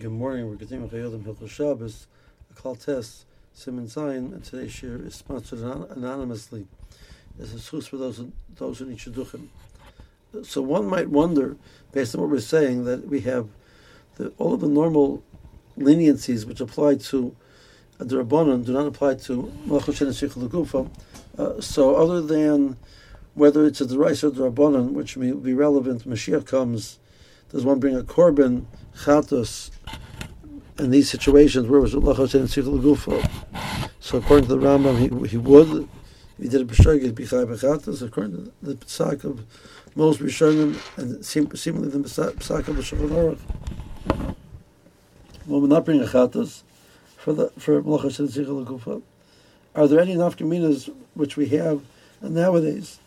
Good morning. We're continuing Chayei Odom Hilchot Shabbos, a Klal Tes, Siman Zayin, and today's share is sponsored anonymously. It's a source for those those who need shidduchim. So one might wonder, based on what we're saying, that we have the, all of the normal leniencies which apply to uh, the Rabbanon do not apply to Malchus uh, So other than whether it's a Derais or Rabbanon, which may be relevant, Mashiach comes, does one bring a korban, chatos, in these situations where was Gufo. So according to the Rambam, he, he would, if he did a B'shag, he'd be Chai Bechatas, according to the Psak of most Rishonim, and seemingly the Psak of the Shulchan Aruch. One would not bring a Chatas for the for Lachos and Gufo. Are there any nafkaminas which we have nowadays?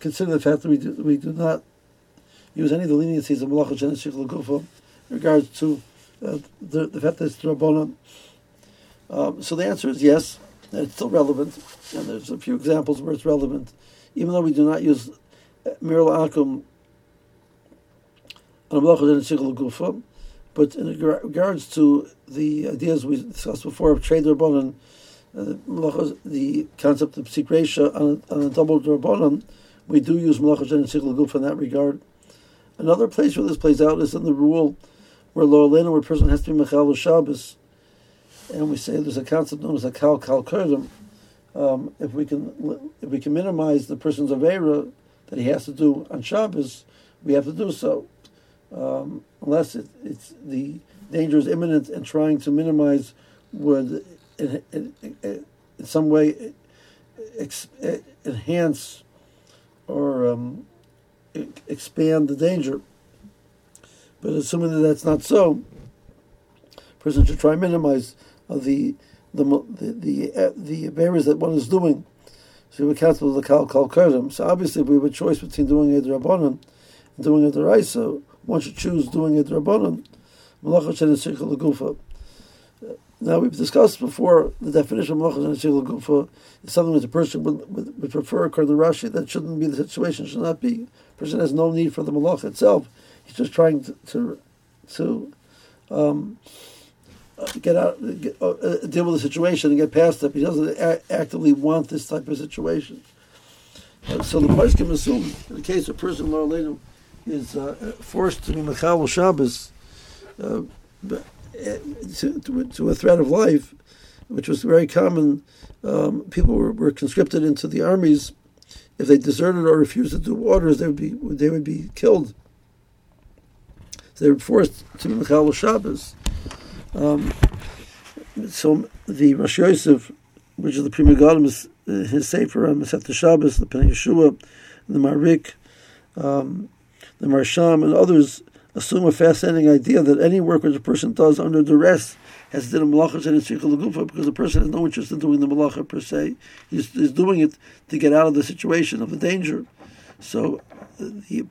Consider the fact that we do, we do not use any of the leniencies of Malachot Gufo in regards to uh, the, fact that it's Rabbanon. Um, so the answer is yes, it's still relevant, and there's a few examples where it's relevant, even though we do not use uh, Miril Akum on Malachot Sichel Gufa, but in regards to the ideas we discussed before of trade Rabbanon, uh, the concept of Psik on, on a double Rabbanon, we do use Malachot and Gufa in that regard. Another place where this plays out is in the rule where Lo where a person has to be Mechal Shabbos, and we say there's a concept known as a Kal Kal Kodem. Um, if we can if we can minimize the person's avera that he has to do on Shabbos, we have to do so, um, unless it, it's the danger is imminent and trying to minimize would in, in, in some way ex, enhance or um, expand the danger. But assuming that that's not so, a person should try and minimize uh, the the the the, uh, the barriers that one is doing. So we cancel the kal kal. So obviously, if we have a choice between doing a drabanan and doing a deraisa. One should choose doing a drabanan. Malacha now we've discussed before the definition of malachas and shigla gufa is something that a person would, would, would, prefer according to Rashi that shouldn't be the situation, should not be. A person has no need for the malach itself. He's just trying to to, to um, get out, get, uh, deal with the situation and get past it. He doesn't a- actively want this type of situation. Uh, so the price can assume, in the case of a person, is uh, forced to be Mechal Shabbos, uh, to, to, to, a threat of life, which was very common. Um, people were, were, conscripted into the armies. If they deserted or refused to do orders, they would be they would be killed. So they were forced to be Mechal Shabbos. Um, so the Rosh Yosef, which is the Pri Megadim, uh, his Sefer on Shabbos, the Pnei Yehoshua, the Maharik, um, the Maharsham, and others assume a fascinating idea that any work which a person does under duress has to do malacha and gufa because the person has no interest in doing the malacha per se. He's, he's, doing it to get out of the situation of the danger. So the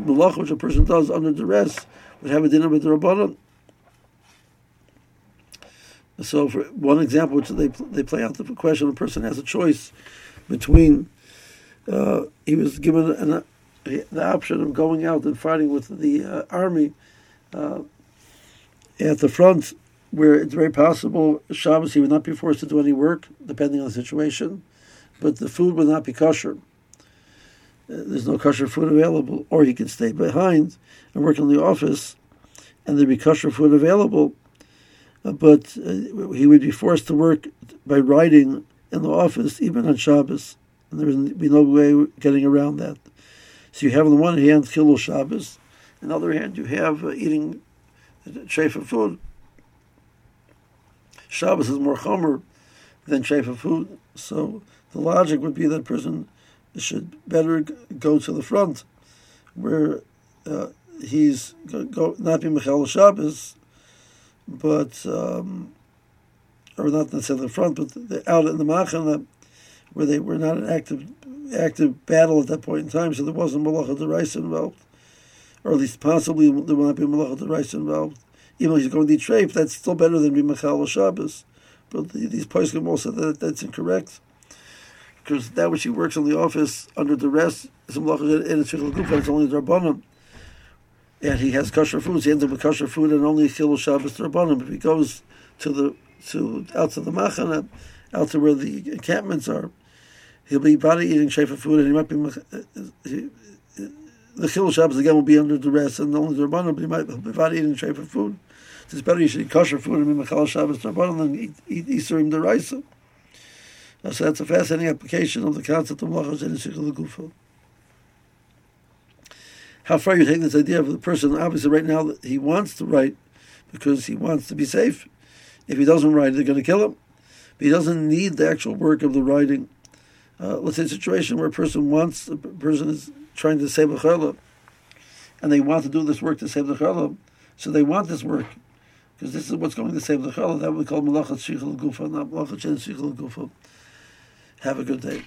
malacha which a person does under duress would have a dinner with the rabbanon. So, for one example, which they they play out the question, a person has a choice between uh, he was given an, the option of going out and fighting with the uh, army uh, at the front, where it's very possible Shabbos he would not be forced to do any work, depending on the situation, but the food would not be kosher. Uh, there's no kosher food available, or he can stay behind and work in the office, and there'd be kosher food available, uh, but uh, he would be forced to work by riding in the office, even on Shabbos, and there would be no way getting around that. So you have on the one hand Chilul Shabbos, on the other hand you have uh, eating trefa food. Shabbos is more chomer than trefa food, so the logic would be that a person should better go to the front, where uh, he's go, go, not be Michal Shabbos, but um, or not necessarily the front, but the, out in the Machana, where they were not an active active battle at that point in time, so there wasn't Malacha Deraisa involved. Or at least possibly there will not be Malacha Deraisa involved. Even though he's going to treif, that's still better than Bimachal Shabbos. But the, these Poskim said that that's incorrect. Because that which he works in the office under duress is Malacha and it's It's only Rabbanim. and he has kosher foods, he ends up with kosher food and only chilul Shabbos Rabbanim. If he goes to the to out to the machana, out to where the encampments are, he'll be body eating shefa food, and he might be he, the chilul Shabbos again will be under duress, and only the Rabbanim, but he might be body eating shefa food. It's better you should eat kosher food and be machal Shabbos Rabbanim than eat, eat Isurim deraisa. Uh, so that's a fascinating application of the concept of malachas and shikul gufo how far you take this idea of the person. Obviously, right now he wants to write because he wants to be safe. If he doesn't write, they're going to kill him. But he doesn't need the actual work of the writing. Uh, let's say a situation where a person wants, a person is trying to save the challah, and they want to do this work to save the challah, so they want this work because this is what's going to save the challah. That we call malachat shichel gufa, not malachat shen shichel gufa. Have a good day.